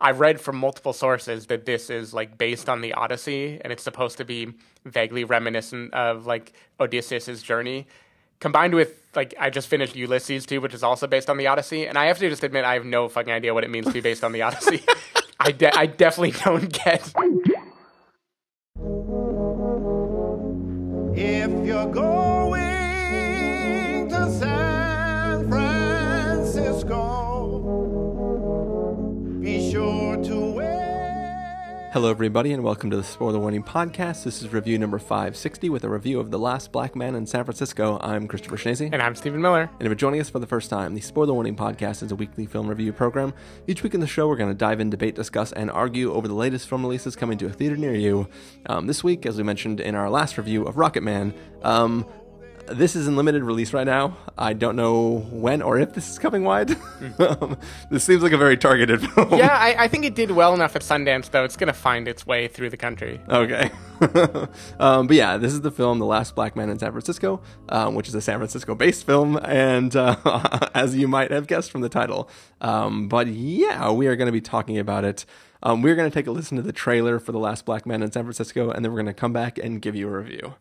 I read from multiple sources that this is like based on the Odyssey and it's supposed to be vaguely reminiscent of like Odysseus's journey. Combined with like I just finished Ulysses too, which is also based on the Odyssey, and I have to just admit I have no fucking idea what it means to be based on the Odyssey. I de- I definitely don't get. If you're going Hello, everybody, and welcome to the Spoiler Warning Podcast. This is review number 560 with a review of The Last Black Man in San Francisco. I'm Christopher Schnese. And I'm Stephen Miller. And if you're joining us for the first time, the Spoiler Warning Podcast is a weekly film review program. Each week in the show, we're going to dive in, debate, discuss, and argue over the latest film releases coming to a theater near you. Um, this week, as we mentioned in our last review of Rocketman, um, this is in limited release right now. I don't know when or if this is coming wide. um, this seems like a very targeted film. Yeah, I, I think it did well enough at Sundance, though. It's going to find its way through the country. Okay. um, but yeah, this is the film The Last Black Man in San Francisco, um, which is a San Francisco based film, and uh, as you might have guessed from the title. Um, but yeah, we are going to be talking about it. Um, we're going to take a listen to the trailer for The Last Black Man in San Francisco, and then we're going to come back and give you a review.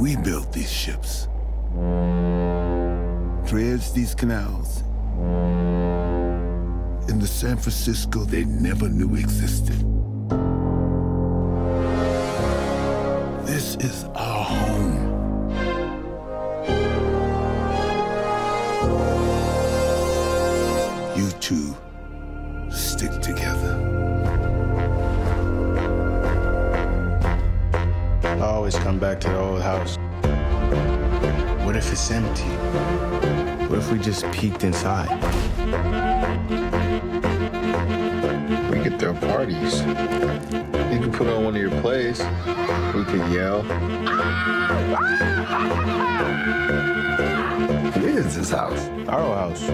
We built these ships, dredged these canals in the San Francisco they never knew existed. This is our home. You two stick together. I always come back to the old house. What if it's empty? What if we just peeked inside? We could throw parties. You could put on one of your plays. We could yell. What is this house? Our old house.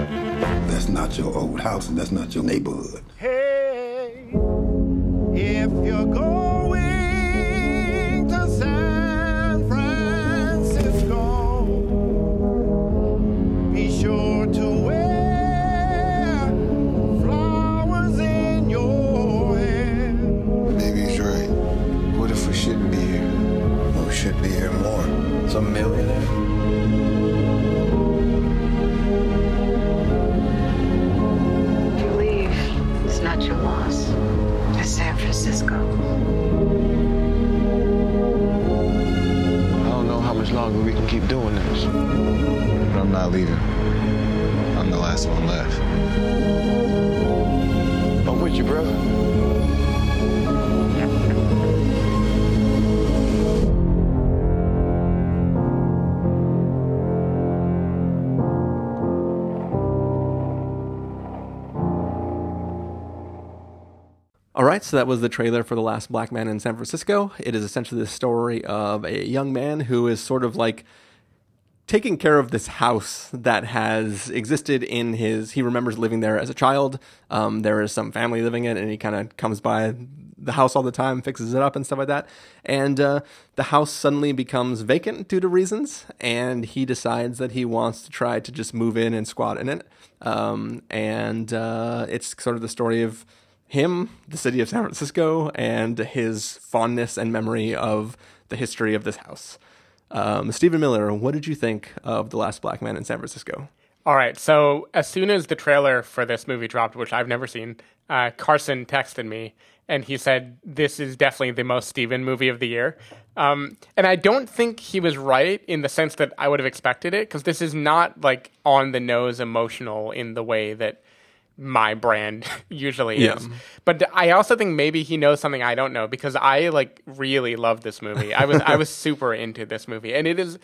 That's not your old house and that's not your neighborhood. Hey, if you're going not leaving. I'm the last one left. I'm with you, brother. All right, so that was the trailer for The Last Black Man in San Francisco. It is essentially the story of a young man who is sort of like taking care of this house that has existed in his. He remembers living there as a child. Um, there is some family living in it, and he kind of comes by the house all the time, fixes it up, and stuff like that. And uh, the house suddenly becomes vacant due to reasons, and he decides that he wants to try to just move in and squat in it. Um, and uh, it's sort of the story of him, the city of San Francisco, and his fondness and memory of the history of this house. Um, Stephen Miller, what did you think of The Last Black Man in San Francisco? All right, so as soon as the trailer for this movie dropped, which I've never seen, uh, Carson texted me and he said, This is definitely the most Stephen movie of the year. Um, and I don't think he was right in the sense that I would have expected it, because this is not like on the nose emotional in the way that my brand usually Yeah. is. But I also think maybe he knows something I don't know because I like really love this movie. I was I was super into this movie, and it is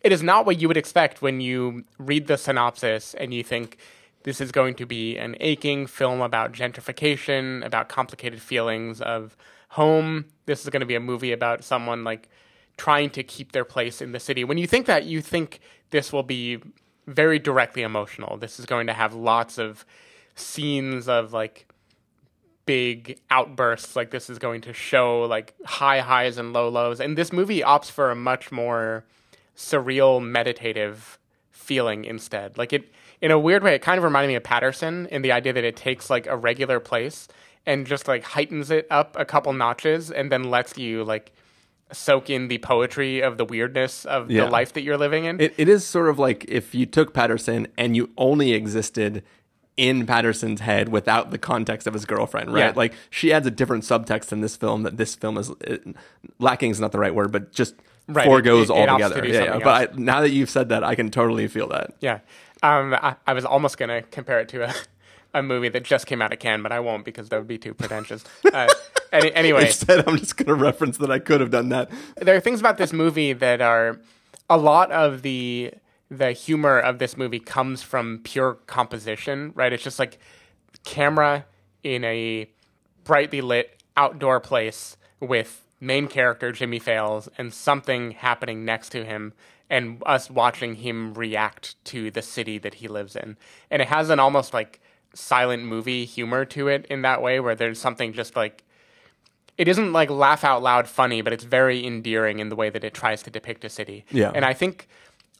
it is not what you would expect when you read the synopsis and you think this is going to be an aching film about gentrification, about complicated feelings of home. This is going to be a movie about someone like trying to keep their place in the city. When you think that, you think this will be very directly emotional. This is going to have lots of scenes of like big outbursts like this is going to show like high highs and low lows and this movie opts for a much more surreal meditative feeling instead. Like it, in a weird way, it kind of reminded me of Paterson in the idea that it takes like a regular place and just like heightens it up a couple notches and then lets you like soak in the poetry of the weirdness of Yeah. the life that you're living in. It, it is sort of like if you took Paterson and you only existed in Paterson's head without the context of his girlfriend, right? Yeah. Like she adds a different subtext in this film that this film is uh, lacking is not the right word, but just Right, foregoes it- it- it altogether. to yeah, yeah. But I, now that you've said that, I can totally feel that. Yeah. Um, I, I was almost going to compare it to a, a movie that just came out of Cannes, but I won't because that would be too pretentious. Uh, any, anyway, Instead, I'm just going to reference that I could have done that. there are things about this movie that are a lot of the the humor of this movie comes from pure composition, right? It's just like camera in a brightly lit outdoor place with main character Jimmie Fails and something happening next to him and us watching him react to the city that he lives in. And it has an almost like silent movie humor to it in that way where there's something just like it isn't like laugh out loud funny, but it's very endearing in the way that it tries to depict a city. Yeah. And I think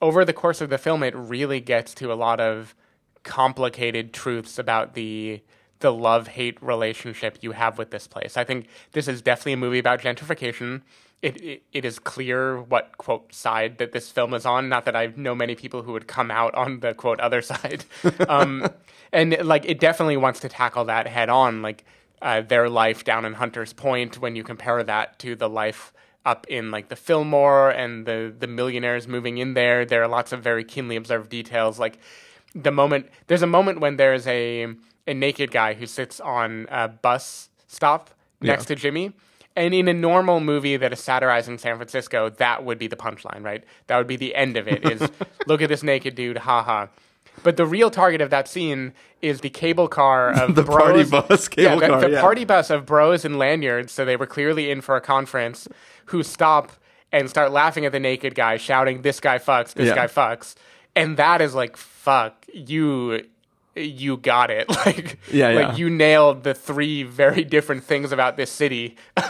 over the course of the film, it really gets to a lot of complicated truths about the the love hate relationship you have with this place. I think this is definitely a movie about gentrification. It, it it is clear what quote side that this film is on. Not that I know many people who would come out on the quote other side. Um, and like it definitely wants to tackle that head on. Like uh, their life down in Hunter's Point when you compare that to the life up in like the Fillmore and the the millionaires moving in there. There are lots of very keenly observed details. Like the moment there's a moment when there's a a naked guy who sits on a bus stop next to Jimmy. And in a normal movie that is satirizing San Francisco, that would be the punchline, right? That would be the end of it is look at this naked dude, haha. But the real target of that scene is the cable car of The bros. party bus cable yeah, the, car, the yeah. party bus of bros and lanyards. So they were clearly in for a conference. Who stop and start laughing at the naked guy, shouting, "This guy fucks! This Yeah. guy fucks!" And that is like, "Fuck you." You got it. Like, Yeah, like yeah. you nailed the three very different things about this city.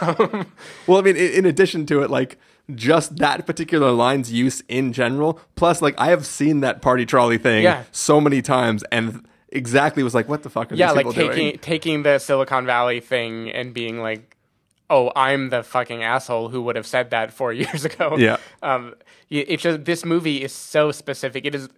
Well, I mean, in, in addition to it, like just that particular line's use in general, plus like I have seen that party trolley thing Yeah. so many times, and exactly was like, what the fuck are yeah, these like people taking doing? taking the Silicon Valley thing and being like, "Oh, I'm the fucking asshole who would have said that four years ago." Yeah. Um, it's just this movie is so specific. It is.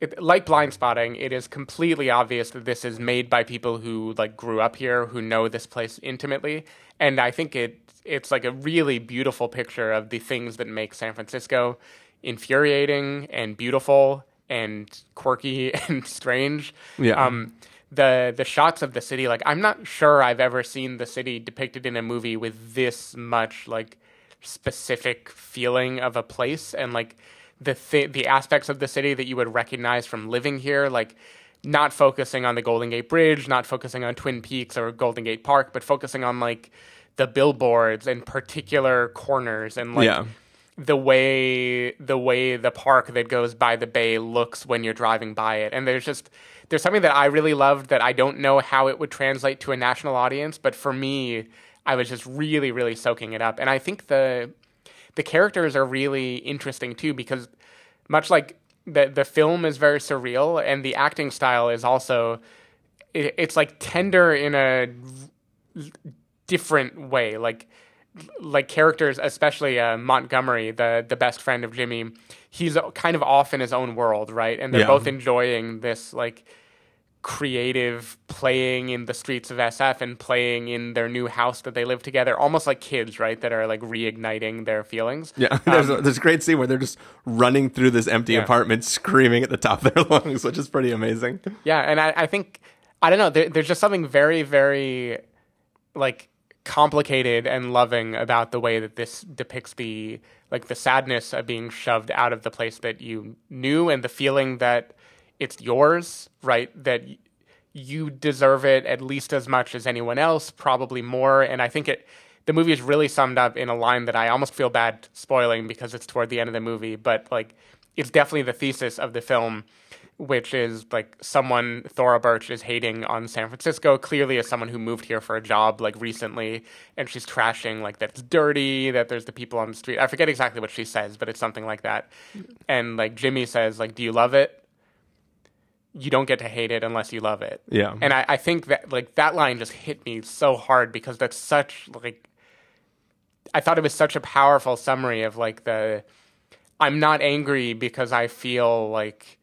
It, like Blindspotting, it is completely obvious that this is made by people who like grew up here, who know this place intimately, and I think it it's like a really beautiful picture of the things that make San Francisco infuriating and beautiful and quirky and strange. Yeah. Um, the the shots of the city, like I'm not sure I've ever seen the city depicted in a movie with this much like specific feeling of a place and like the th- the aspects of the city that you would recognize from living here, like not focusing on the Golden Gate Bridge, not focusing on Twin Peaks or Golden Gate Park, but focusing on like the billboards and particular corners and like Yeah. the way the way the park that goes by the bay looks when you're driving by it. And there's just there's something that I really loved that I don't know how it would translate to a national audience, but for me, I was just really really soaking it up. And I think the the characters are really interesting too because much like the the film is very surreal and the acting style is also it, it's like tender in a different way like like characters especially uh, Montgomery the the best friend of Jimmy he's kind of off in his own world right and they're Yeah. both enjoying this like creative playing in the streets of SF and playing in their new house that they live together almost like kids right that are like reigniting their feelings Yeah, there's, a, there's a great scene where they're just running through this empty Um, Yeah. apartment, screaming at the top of their lungs, which is pretty amazing. Yeah, and I, I think I don't know. There, there's just something very, very like complicated and loving about the way that this depicts the like the sadness of being shoved out of the place that you knew and the feeling that it's yours, right? That you deserve it at least as much as anyone else, probably more. And I think it the movie is really summed up in a line that I almost feel bad spoiling because it's toward the end of the movie, but like it's definitely the thesis of the film which is like someone Thora Birch is hating on San Francisco, clearly as someone who moved here for a job like recently, and she's trashing like that it's dirty, that there's the people on the street. I forget exactly what she says, but it's something like that. And like Jimmy says, like, do you love it? You don't get to hate it unless you love it. Yeah. And I, I think that like that line just hit me so hard because that's such like I thought it was such a powerful summary of like the I'm not angry because I feel like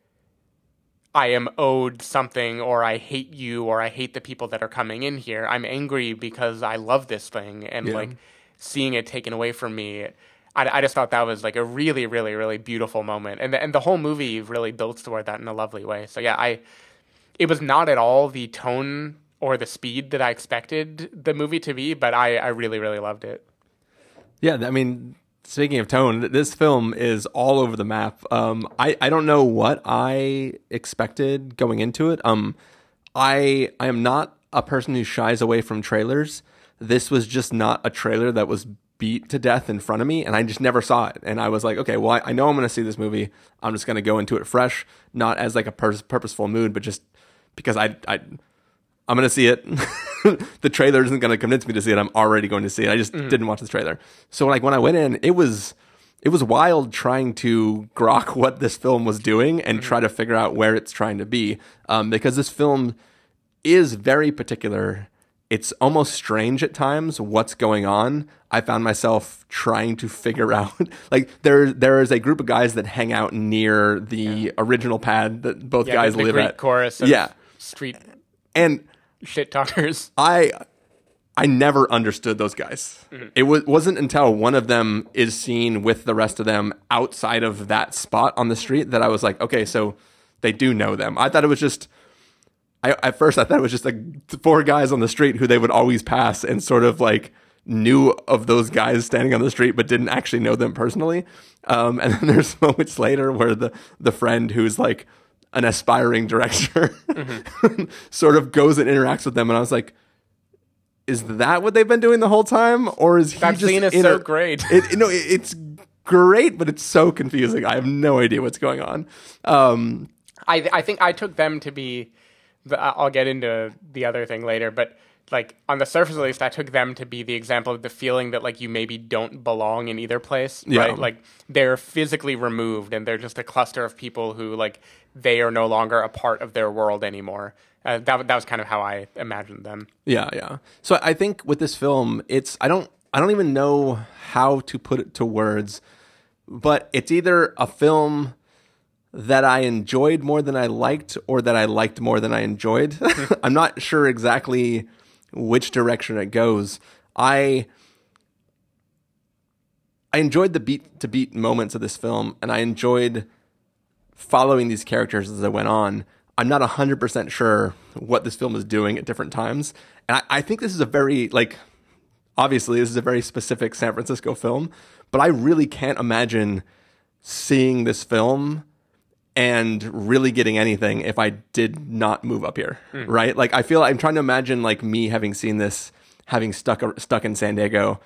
I am owed something or I hate you or I hate the people that are coming in here. I'm angry because I love this thing and Yeah. like seeing it taken away from me. I, I just thought that was like a really, really, really beautiful moment, and the, and the whole movie really builds toward that in a lovely way. So yeah, I it was not at all the tone or the speed that I expected the movie to be, but I, I really, really loved it. Yeah, I mean, speaking of tone, this film is all over the map. Um, I I don't know what I expected going into it. Um, I I am not a person who shies away from trailers. This was just not a trailer that was beat to death in front of me, and I just never saw it. And I was like, okay, well, I, I know I'm going to see this movie. I'm just going to go into it fresh, not as like a pur- purposeful mood, but just because I I I'm going to see it. the trailer isn't going to convince me to see it. I'm already going to see it. I just didn't watch the trailer. So like when I went in, it was it was wild trying to grok what this film was doing and try to figure out where it's trying to be. Um, because this film is very particular. It's almost strange at times what's going on. I found myself trying to figure out like there there is a group of guys that hang out near the original pad that both Yeah, guys live Greek at. chorus of yeah. street And shit talkers. I I never understood those guys. It was wasn't until one of them is seen with the rest of them outside of that spot on the street that I was like, okay, so they do know them. I thought it was just I at first I thought it was just like four guys on the street who they would always pass and sort of like knew of those guys standing on the street but didn't actually know them personally. Um, and then there's moments later where the the friend who's like an aspiring director sort of goes and interacts with them and I was like is that what they've been doing the whole time or is he That just scene is so great. it, no, it- it's great, but it's so confusing. I have no idea what's going on. Um, I I think I took them to be. The, I'll get into the other thing later, but like on the surface at least, I took them to be the example of the feeling that like you maybe don't belong in either place, Yeah. right? Like they're physically removed and they're just a cluster of people who like they are no longer a part of their world anymore. Uh, that that was kind of how I imagined them. yeah, yeah. So I think with this film, it's I don't I don't even know how to put it to words, but it's either a film that I enjoyed more than I liked or that I liked more than I enjoyed. I'm not sure exactly which direction it goes. I I enjoyed the beat to beat moments of this film and I enjoyed following these characters as I went on. I'm not 100% sure what this film is doing at different times. And I, I think this is a very, like, obviously, this is a very specific San Francisco film, but I really can't imagine seeing this film and really getting anything if I did not move up here, right? Like I feel I'm trying to imagine like me having seen this, having stuck stuck in San Diego,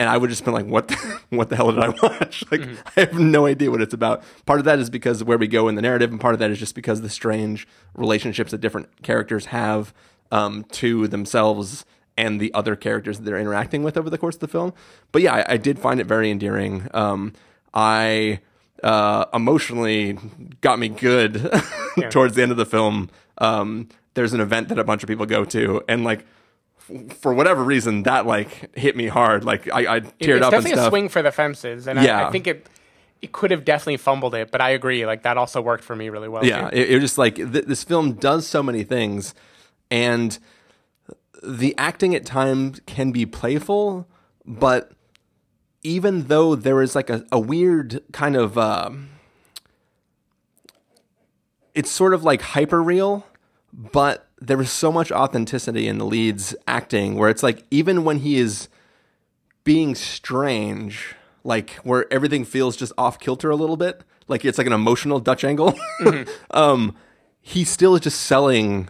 and I would just been like, "What? The, what the hell did I watch?" Like I have no idea what it's about. Part of that is because of where we go in the narrative, and part of that is just because the strange relationships that different characters have um, to themselves and the other characters that they're interacting with over the course of the film. But yeah, I, I did find it very endearing. Um, I uh, emotionally got me good towards the end of the film. Um, there's an event that a bunch of people go to, and like f- for whatever reason, that like hit me hard. Like I, I teared it's up and definitely a swing for the fences, and Yeah. I, I think it it could have definitely fumbled it, but I agree. Like that also worked for me really well. Yeah, it, it was just like th- this film does so many things, and the acting at times can be playful, but even though there is like a, a weird kind of, um it's sort of like hyper real, but there is so much authenticity in the lead's acting where it's like even when he is being strange, like where everything feels just off kilter a little bit, like it's like an emotional Dutch angle. um, he still is just selling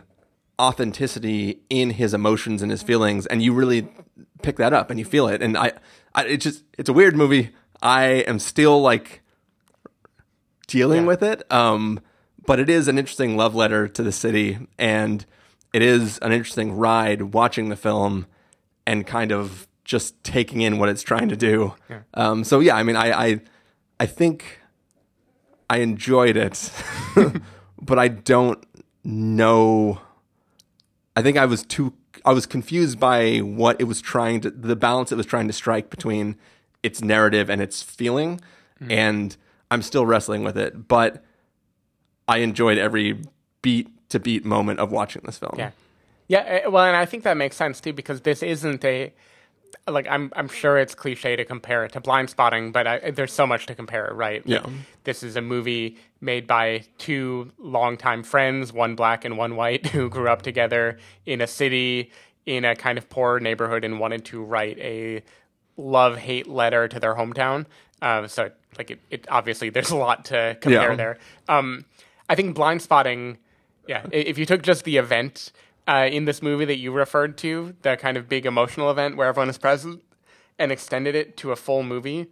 authenticity in his emotions and his feelings, and you really pick that up and you feel it. And I, I it's just it's a weird movie. I am still like dealing Yeah. with it. Um, but it is an interesting love letter to the city, and it is an interesting ride watching the film and kind of just taking in what it's trying to do. Um, so yeah, I mean, I, I, I think I enjoyed it, but I don't know. I think I was too. I was confused by what it was trying to, the balance it was trying to strike between its narrative and its feeling, and I'm still wrestling with it. But I enjoyed every beat to beat moment of watching this film. Yeah. Yeah, eh, well, and I think that makes sense too because this isn't a like I'm I'm sure it's cliche to compare it to Blindspotting, but I, there's so much to compare it, right? Like, Yeah. This is a movie made by two longtime friends, one black and one white, who grew up together in a city in a kind of poor neighborhood and wanted to write a love hate letter to their hometown. Uh, so like it, it obviously there's a lot to compare Yeah. there. Um, I think Blindspotting, yeah, if you took just the event uh, in this movie that you referred to, the kind of big emotional event where everyone is present, and extended it to a full movie,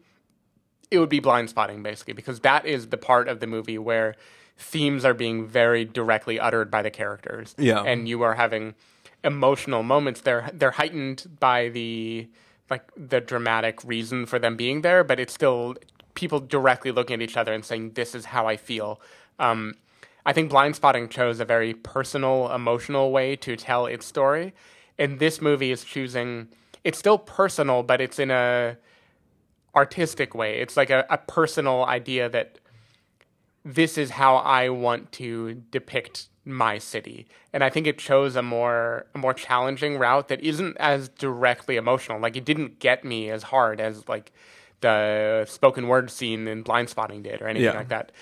it would be Blindspotting basically because that is the part of the movie where themes are being very directly uttered by the characters. Yeah. And you are having emotional moments. They're they're heightened by the like the dramatic reason for them being there, but it's still people directly looking at each other and saying, This is how I feel. Um, I think Blindspotting chose a very personal, emotional way to tell its story. And this movie is choosing it's still personal, but it's in a artistic way. It's like a, a personal idea that this is how I want to depict my city. And I think it chose a more a more challenging route that isn't as directly emotional. Like it didn't get me as hard as like the spoken word scene in Blindspotting did or anything Yeah. like that.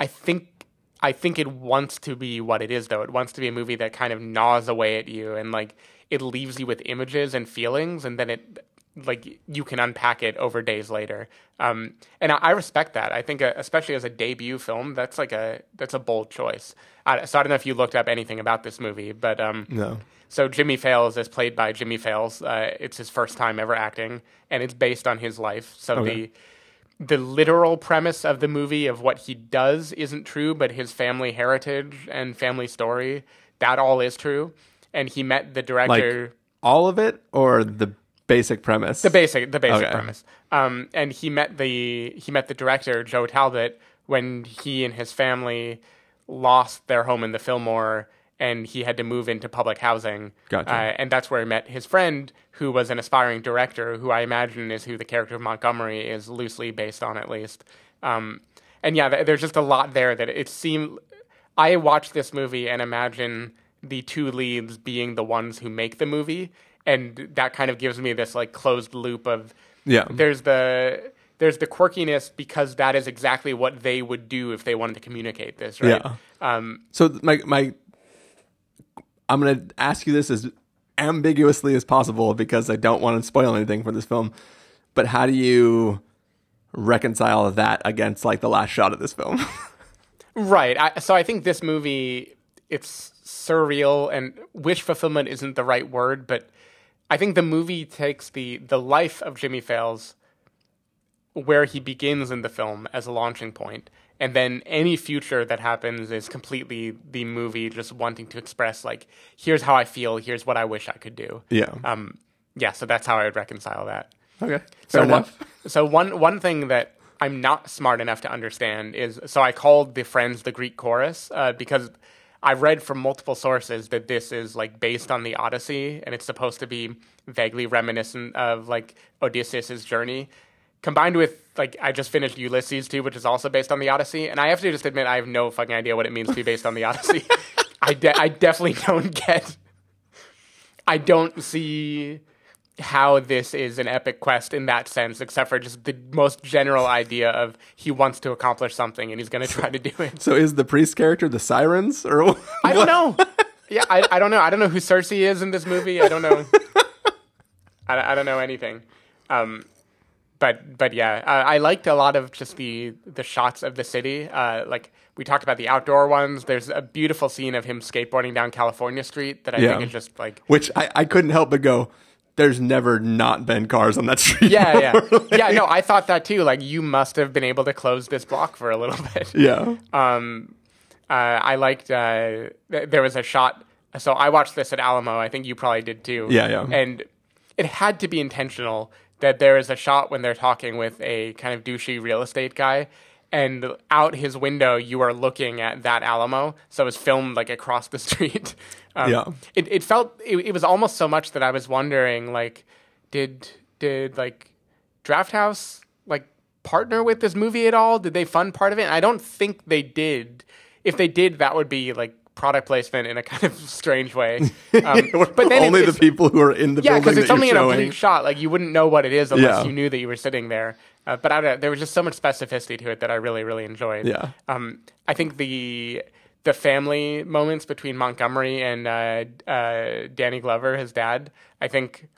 I think I think it wants to be what it is though. It wants to be a movie that kind of gnaws away at you and like it leaves you with images and feelings and then it like you can unpack it over days later. Um, and I, I respect that. I think uh, especially as a debut film, that's like a that's a bold choice. I, so I don't know if you looked up anything about this movie, but um, No. so Jimmie Fails is played by Jimmie Fails. Uh, it's his first time ever acting, and it's based on his life. So Okay. the the literal premise of the movie of what he does isn't true, but his family heritage and family story that all is true. And he met the Like director. all of it or the basic premise? the basic the basic Okay. premise. Um, and he met the he met the director Joe Talbot when he and his family lost their home in the Fillmore and he had to move into public housing. Gotcha. Uh, and that's where he met his friend, who was an aspiring director, who I imagine is who the character of Montgomery is loosely based on, at least. Um, and yeah, th- there's just a lot there that it seemed. I watched this movie and imagine the two leads being the ones who make the movie, and that kind of gives me this like closed loop of Yeah. there's the there's the quirkiness because that is exactly what they would do if they wanted to communicate this, right? Yeah. Um, So my my I'm going to ask you this as ambiguously as possible because I don't want to spoil anything for this film. But how do you reconcile that against like the last shot of this film? Right. I, so I think this movie it's surreal and wish fulfillment isn't the right word, but I think the movie takes the the life of Jimmie Fails where he begins in the film as a launching point, and then any future that happens is completely the movie just wanting to express like here's how I feel, here's what I wish I could do. yeah. Um yeah, so that's how I would reconcile that. okay. So. One, so one one thing that I'm not smart enough to understand is so I called the Friends the Greek chorus uh, because I've read from multiple sources that this is like based on the Odyssey and it's supposed to be vaguely reminiscent of like Odysseus's journey. Combined with like I just finished Ulysses too, which is also based on the Odyssey, and I have to just admit I have no fucking idea what it means to be based on the Odyssey. I de- I definitely don't get. I don't see how this is an epic quest in that sense, except for just the most general idea of he wants to accomplish something and he's going to try to do it. So is the priest character the sirens or I don't know. Yeah, I, I don't know. I don't know who Circe is in this movie. I don't know. I, I don't know anything. Um, but but yeah, uh, I liked a lot of just the the shots of the city. Uh, like we talked about the outdoor ones. There's a beautiful scene of him skateboarding down California Street that I Yeah. think is just like which I, I couldn't help but go, there's never not been cars on that street. yeah yeah before." yeah. No, I thought that too. Like you must have been able to close this block for a little bit. yeah. Um, Uh, I liked. Uh, th- there was a shot. So I watched this at Alamo. I think you probably did too. Yeah, yeah. And it had to be intentional that there is a shot when they're talking with a kind of douchey real estate guy, and out his window you are looking at that Alamo. So it was filmed like across the street. Um, Yeah. It it felt it, it was almost so much that I was wondering like, did did like Drafthouse like partner with this movie at all? Did they fund part of it? And I don't think they did. If they did, that would be like product placement in a kind of strange way. Um, but then only the people who are in the yeah, building because it's only an showing. oblique shot. Like you wouldn't know what it is unless Yeah. you knew that you were sitting there. Uh, but I don't know, there was just so much specificity to it that I really, really enjoyed. Yeah. Um, I think the the family moments between Montgomery and uh, uh, Danny Glover, his dad, I think,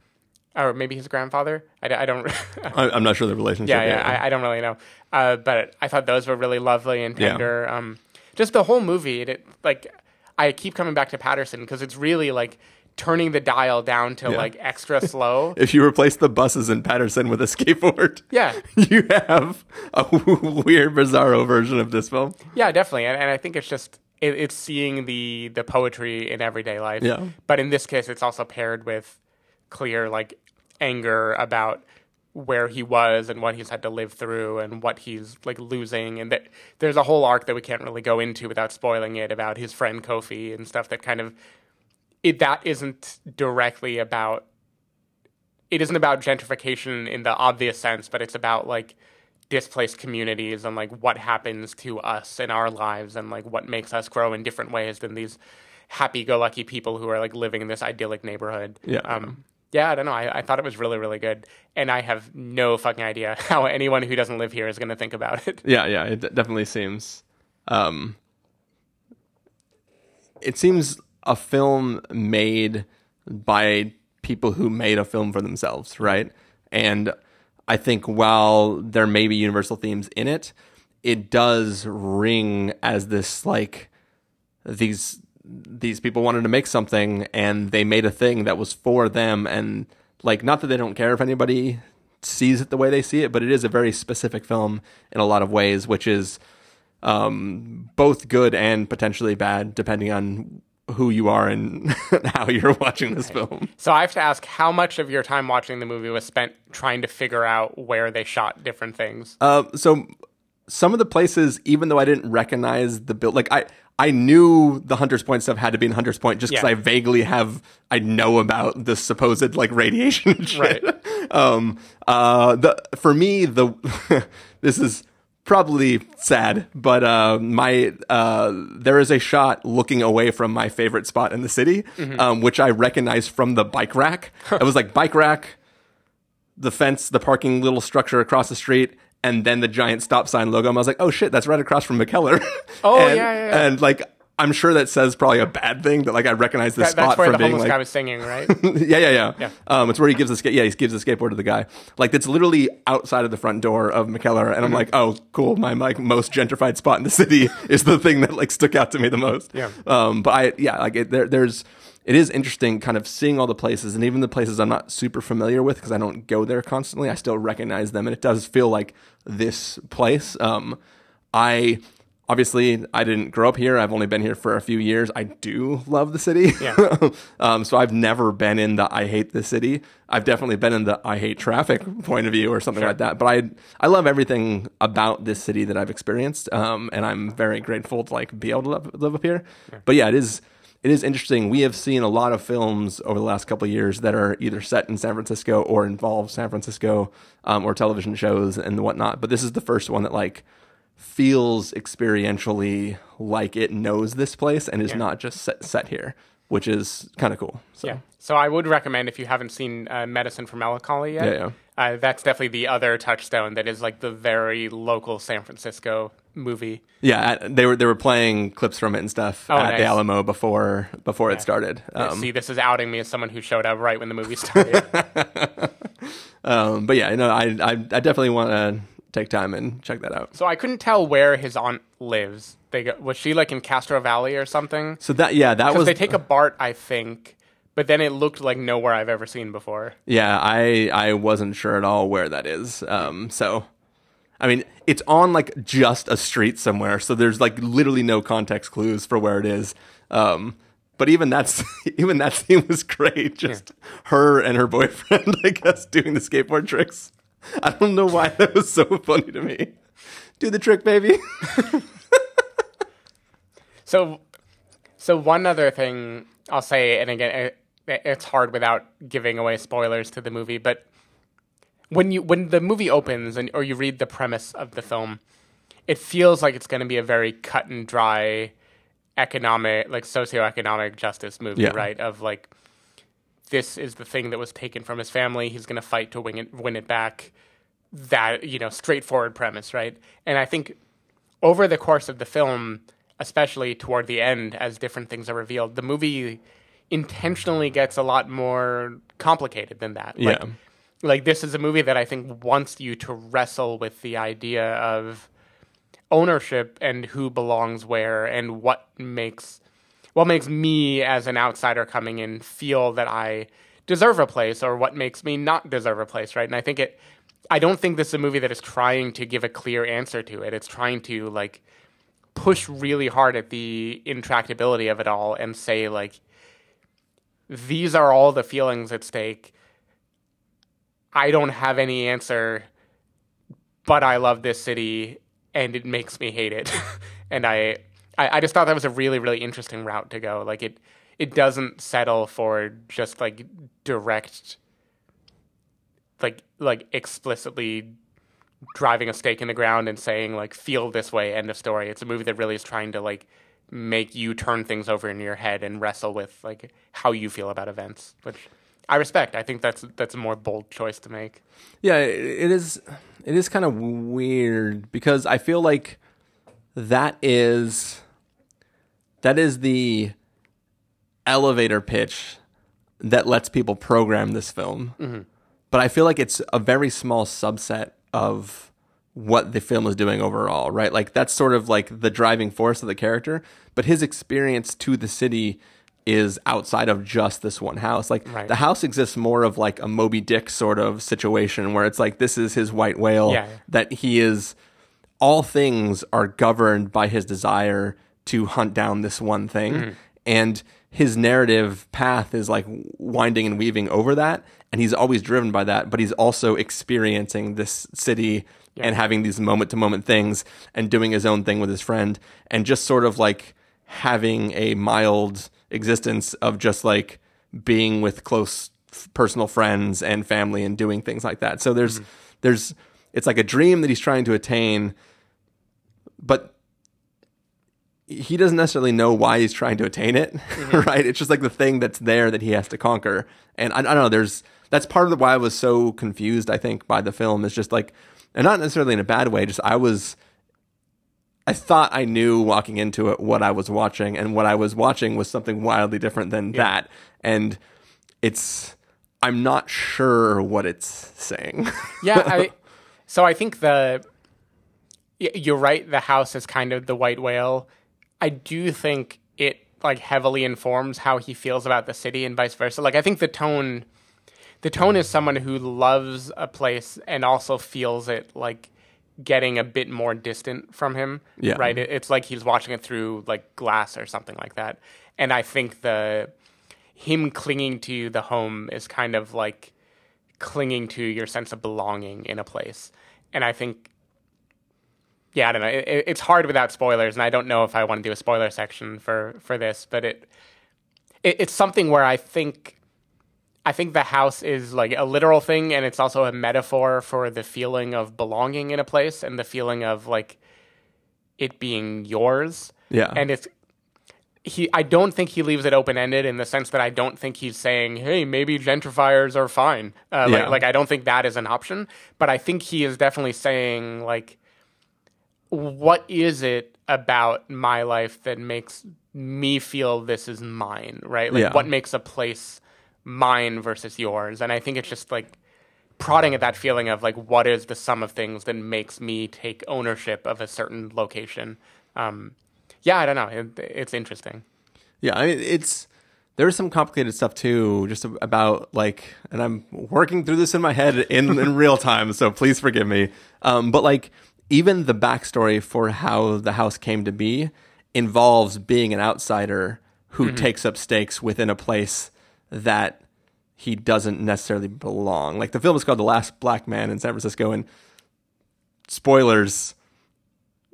or maybe his grandfather. I don't. I, I'm not sure the relationship. yeah, yeah, I, I don't really know. Uh, but I thought those were really lovely and Yeah. tender. Um, just the whole movie, it like I keep coming back to Paterson because it's really like turning the dial down to Yeah. like extra slow. if you replace the buses in Paterson with a skateboard, Yeah. you have a weird, bizarro version of this film. Yeah, definitely, and, and I think it's just it, it's seeing the the poetry in everyday life. Yeah. But in this case, it's also paired with clear like anger about where he was and what he's had to live through and what he's like losing and that there's a whole arc that we can't really go into without spoiling it about his friend Kofi and stuff that kind of it that isn't directly about it isn't about gentrification in the obvious sense, but it's about like displaced communities and like what happens to us in our lives and like what makes us grow in different ways than these happy-go-lucky people who are like living in this idyllic neighborhood. Yeah. Um, yeah, I don't know. I, I thought it was really, really good, and I have no fucking idea how anyone who doesn't live here is going to think about it. Yeah, yeah, it d- definitely seems. Um, it seems a film made by people who made a film for themselves, right? And I think while there may be universal themes in it, it does ring as this like these these people wanted to make something and they made a thing that was for them. And like not that they don't care if anybody sees it the way they see it but it is a very specific film in a lot of ways which is um, both good and potentially bad depending on who you are and how you're watching this film. So I have to ask, how much of your time watching the movie was spent trying to figure out where they shot different things? Uh, so some of the places, even though I didn't recognize the build, like I, I knew the Hunter's Point stuff had to be in Hunter's Point just because Yeah. I vaguely have, I know about the supposed like radiation and shit. Um, uh, the for me the this is probably sad, but uh, my uh, there is a shot looking away from my favorite spot in the city, Mm-hmm. um, which I recognize from the bike rack. I was like bike rack the fence, the parking little structure across the street, and then the giant stop sign logo. And I was like, oh shit, that's right across from Mikkeller. Oh, and, yeah, yeah, yeah. And like, I'm sure that says probably a bad thing that like I recognize this That, that's spot from the being homeless like, guy was singing, right? yeah, yeah, yeah, Yeah. Um, it's where he gives the skate. Yeah, he gives the skateboard to the guy. Like it's literally outside of the front door of Mikkeller, and I'm like, oh, cool. My like most gentrified spot in the city is the thing that like stuck out to me the most. Yeah. Um, but I yeah, like it, there, there's. It is interesting, kind of seeing all the places, and even the places I'm not super familiar with because I don't go there constantly. I still recognize them, and it does feel like this place. Um, I obviously I didn't grow up here. I've only been here for a few years. I do love the city. Yeah. um, so I've never been in the I hate the city. I've definitely been in the I hate traffic point of view or something like that. But I I love everything about this city that I've experienced. Um, and I'm very grateful to like be able to live, live up here. But yeah, it is it is interesting. We have seen a lot of films over the last couple of years that are either set in San Francisco or involve San Francisco um, or television shows and whatnot. But this is the first one that like feels experientially like it knows this place and is not just set, set here, which is kind of cool. So Yeah. So I would recommend if you haven't seen uh, Medicine for Melancholy yet. Yeah, yeah. Uh, that's definitely the other touchstone that is like the very local San Francisco movie. yeah, they were they were playing clips from it and stuff Oh, at nice. the Alamo before before it started. Um, See, this is outing me as someone who showed up right when the movie started. um, but yeah, you know, I I, I definitely want to take time and check that out. so I couldn't tell where his aunt lives. They go, was she like in Castro Valley or something? So that yeah, that was they take a BART, I think, but then it looked like nowhere I've ever seen before. yeah. I I wasn't sure at all where that is. Um, so I mean, it's on like just a street somewhere, so there's like literally no context clues for where it is. Um, but even that's even that scene was great. Just her and her boyfriend, I guess, doing the skateboard tricks. I don't know why that was so funny to me. Do the trick, baby. So, so one other thing I'll say, and again, it, it's hard without giving away spoilers to the movie, but when you when the movie opens and or you read the premise of the film, it feels like it's going to be a very cut and dry economic, like socioeconomic justice movie, Yeah. right? Of like, this is the thing that was taken from his family. He's going to fight to win it, win it back. That you know, straightforward premise, right? And I think over the course of the film, especially toward the end, as different things are revealed, the movie intentionally gets a lot more complicated than that. Like, Yeah. like this is a movie that I think wants you to wrestle with the idea of ownership and who belongs where and what makes what makes me as an outsider coming in feel that I deserve a place or what makes me not deserve a place, right? And I think it I don't think this is a movie that is trying to give a clear answer to it. It's trying to like push really hard at the intractability of it all and say like these are all the feelings at stake. I don't have any answer, but I love this city and it makes me hate it. and I, I I just thought that was a really really interesting route to go. Like it it doesn't settle for just like direct like like explicitly driving a stake in the ground and saying like feel this way end of story it's a movie that really is trying to like make you turn things over in your head and wrestle with like how you feel about events which i respect i think that's that's a more bold choice to make Yeah, it is. It is kind of weird because I feel like that is that is the elevator pitch that lets people program this film. Mm-hmm. But I feel like it's a very small subset of what the film is doing overall, right? Like that's sort of like the driving force of the character, but his experience to the city is outside of just this one house. Like Right. the house exists more of like a Moby Dick sort of situation where it's like this is his white whale Yeah. that he is all things are governed by his desire to hunt down this one thing Mm-hmm. and his narrative path is like winding and weaving over that and he's always driven by that but he's also experiencing this city and having these moment to moment things and doing his own thing with his friend and just sort of like having a mild existence of just like being with close f- personal friends and family and doing things like that. So there's there's it's like a dream that he's trying to attain but he doesn't necessarily know why he's trying to attain it, mm-hmm. right? It's just like the thing that's there that he has to conquer. And I, I don't know, there's that's part of the, why I was so confused, I think, by the film is just like, and not necessarily in a bad way, just I was, I thought I knew walking into it what I was watching, and what I was watching was something wildly different than that. And it's, I'm not sure what it's saying. yeah i so i think the you're right the house is kind of the white whale i do think it like heavily informs how he feels about the city and vice versa like i think the tone the tone is someone who loves a place and also feels it like getting a bit more distant from him Yeah. right it, it's like he's watching it through like glass or something like that and i think the him clinging to the home is kind of like clinging to your sense of belonging in a place. And I think, yeah, I don't know. It, it- it's hard without spoilers, and I don't know if I want to do a spoiler section for for this, but it, it it's something where I think. I think the house is like a literal thing, and it's also a metaphor for the feeling of belonging in a place and the feeling of like it being yours. Yeah. and it's he I don't think he leaves it open ended in the sense that I don't think he's saying, "Hey, maybe gentrifiers are fine." Uh, Yeah. like, like I don't think that is an option, but I think he is definitely saying like, "What is it about my life that makes me feel this is mine?" Right? Like, Yeah. what makes a place mine versus yours? And I think it's just like prodding at that feeling of like, what is the sum of things that makes me take ownership of a certain location? Um, yeah, I don't know. It, it's interesting. Yeah, I mean, it's there's some complicated stuff too, just about like, and I'm working through this in my head in, in real time, so please forgive me. Um, but like, even the backstory for how the house came to be involves being an outsider who takes up stakes within a place that he doesn't necessarily belong. Like the film is called The Last Black Man in San Francisco, and spoilers,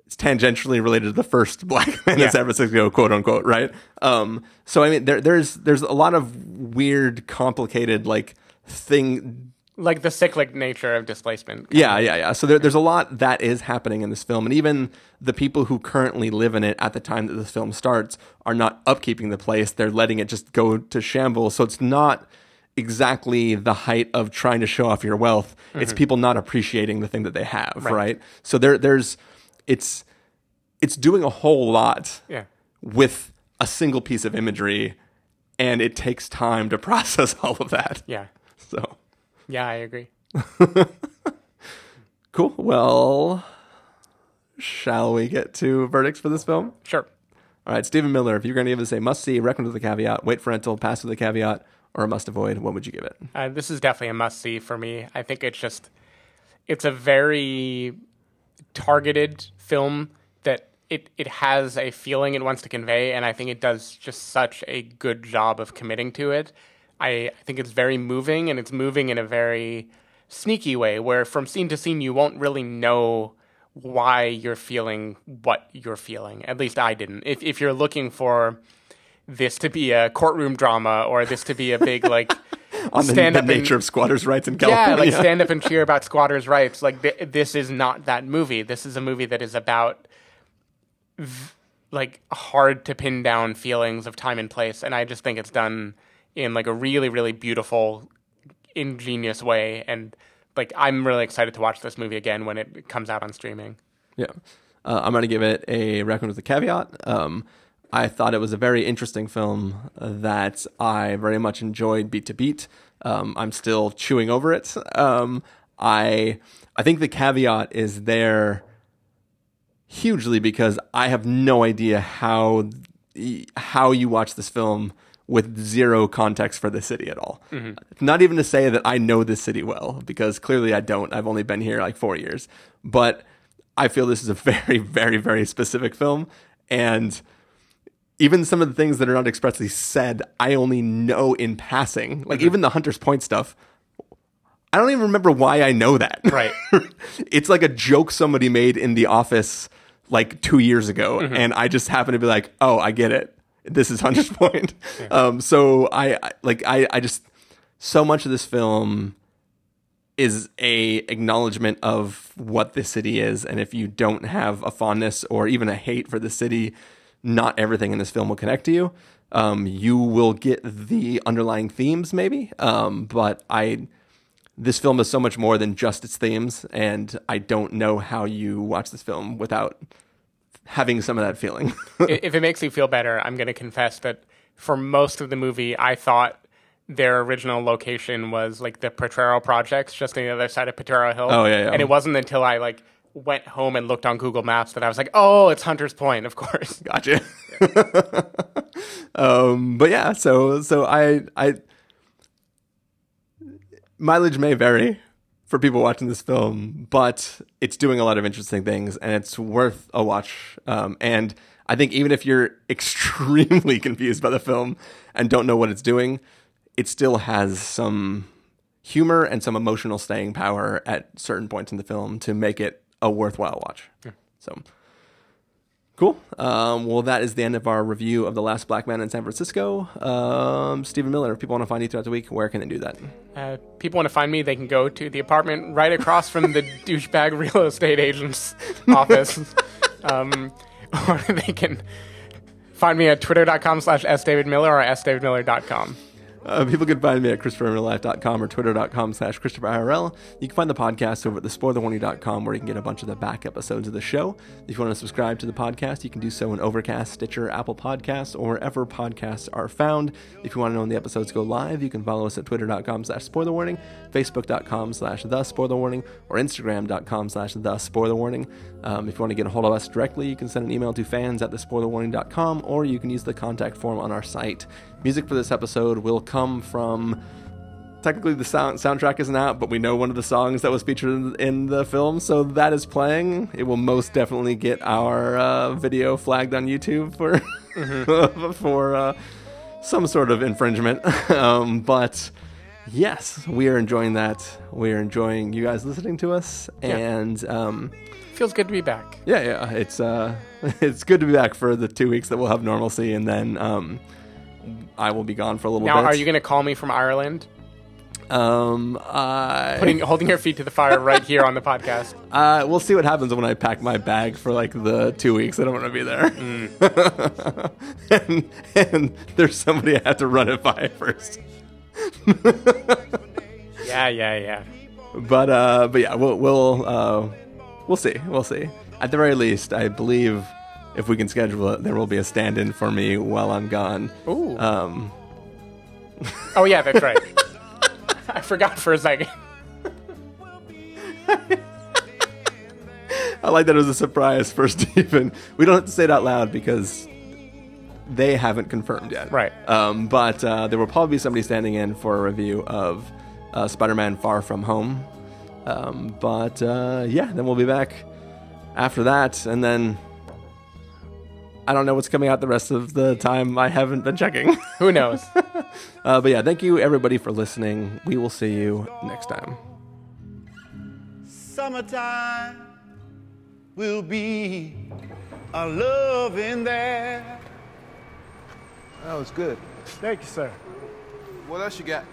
it's tangentially related to the first black man Yeah. in San Francisco, quote unquote, right? Um, so I mean, there, there's there's a lot of weird, complicated like thing. Like the cyclic nature of displacement. Yeah, yeah, yeah. So there, there's a lot that is happening in this film, and even the people who currently live in it at the time that this film starts are not upkeeping the place; they're letting it just go to shambles. So it's not exactly the height of trying to show off your wealth. It's mm-hmm. people not appreciating the thing that they have, right? So there, there's, it's, it's doing a whole lot Yeah. with a single piece of imagery, and it takes time to process all of that. Yeah. So Yeah, I agree. cool. Well, shall we get to verdicts for this film? Sure. All right, Stephen Miller. If you're going to give us a must see, recommend with a caveat, wait for rental, pass with a caveat, or a must avoid, what would you give it? Uh, this is definitely a must see for me. I think it's just it's a very targeted film that it it has a feeling it wants to convey, and I think it does just such a good job of committing to it. I, I think it's very moving, and it's moving in a very sneaky way, where from scene to scene you won't really know why you're feeling what you're feeling. At least I didn't. If if you're looking for this to be a courtroom drama or this to be a big like On the, stand the up nature and, of squatters' rights in yeah, like stand up and cheer about squatters' rights. Like th- this is not that movie. This is a movie that is about v- like hard to pin down feelings of time and place, and I just think it's done in like a really, really beautiful, ingenious way. And like I'm really excited to watch this movie again when it comes out on streaming. Yeah. Uh, I'm going to give it a recommend with a caveat. Um, I thought it was a very interesting film that I very much enjoyed beat to beat. Um, I'm still chewing over it. Um, I I think the caveat is there hugely because I have no idea how how you watch this film with zero context for the city at all. Mm-hmm. Not even to say that I know this city well because clearly I don't. I've only been here like 4 years. But I feel this is a very very very specific film and even some of the things that are not expressly said, I only know in passing. Like mm-hmm. even the Hunter's Point stuff, I don't even remember why I know that. Right. it's like a joke somebody made in the office like two years ago, mm-hmm. and I just happen to be like, oh, I get it. This is Hunter's Point. Um, so I, I like I, I just so much of this film is a acknowledgement of what the city is, and if you don't have a fondness or even a hate for the city, not everything in this film will connect to you. Um, you will get the underlying themes, maybe, um, but I this film is so much more than just its themes, and I don't know how you watch this film without having some of that feeling. If it makes you feel better, I'm going to confess that for most of the movie, I thought their original location was like the Potrero Projects, just on the other side of Potrero Hill. Oh, yeah, yeah. And it wasn't until I like went home and looked on Google Maps that I was like, oh, it's Hunter's Point, of course. gotcha. um, but yeah, so so I I mileage may vary for people watching this film, but it's doing a lot of interesting things, and it's worth a watch. Um, and I think even if you're extremely confused by the film and don't know what it's doing, it still has some humor and some emotional staying power at certain points in the film to make it a worthwhile watch. So. Cool. Um, well, that is the end of our review of The Last Black Man in San Francisco. Um, Stephen Miller, if people want to find you throughout the week, where can they do that? Uh, people want to find me, they can go to the apartment right across from the douchebag real estate agent's office. um, or they can find me at twitter.com slash sdavidmiller or sdavidmiller.com. Uh, people can find me at ChristopherInRealLife.com or Twitter.com slash ChristopherIRL. You can find the podcast over at thespoilerwarning.com where you can get a bunch of the back episodes of the show. If you want to subscribe to the podcast, you can do so in Overcast, Stitcher, Apple Podcasts, or wherever podcasts are found. If you want to know when the episodes go live, you can follow us at Twitter.com slash SpoilerWarning, Facebook.com slash The SpoilerWarning, or Instagram.com slash The SpoilerWarning. Um, if you want to get a hold of us directly, you can send an email to fans at thespoilerwarning.com, or you can use the contact form on our site. Music for this episode will come from technically the sound soundtrack isn't out, but we know one of the songs that was featured in, in the film, so that is playing. It will most definitely get our uh, video flagged on YouTube for for uh, some sort of infringement. um, but yes, we are enjoying that. We are enjoying you guys listening to us, and um, Feels good to be back. yeah, yeah, it's uh, it's good to be back for the two weeks that we'll have normalcy, and then um, I will be gone for a little Now, bit. are you going to call me from Ireland? Um, I Putting, holding your feet to the fire right here on the podcast. Uh, we'll see what happens when I pack my bag for like the two weeks that I'm going to be there. and, and there's somebody I have to run it by first. Yeah, yeah, yeah. But uh, but yeah, we'll we'll uh, we'll see, we'll see. At the very least, I believe if we can schedule it, there will be a stand-in for me while I'm gone. Ooh. Um, Oh, yeah, that's right. I forgot for a second. I like that it was a surprise for Stephen. We don't have to say it out loud because they haven't confirmed yet. Right. Um, but uh, there will probably be somebody standing in for a review of uh, Spider-Man: Far From Home. Um, but uh, yeah, then we'll be back after that, and then I don't know what's coming out the rest of the time. I haven't been checking. Who knows? uh, but yeah, thank you everybody for listening. We will see you next time. Summertime will be a love in there. That was good. Thank you, sir. What else you got?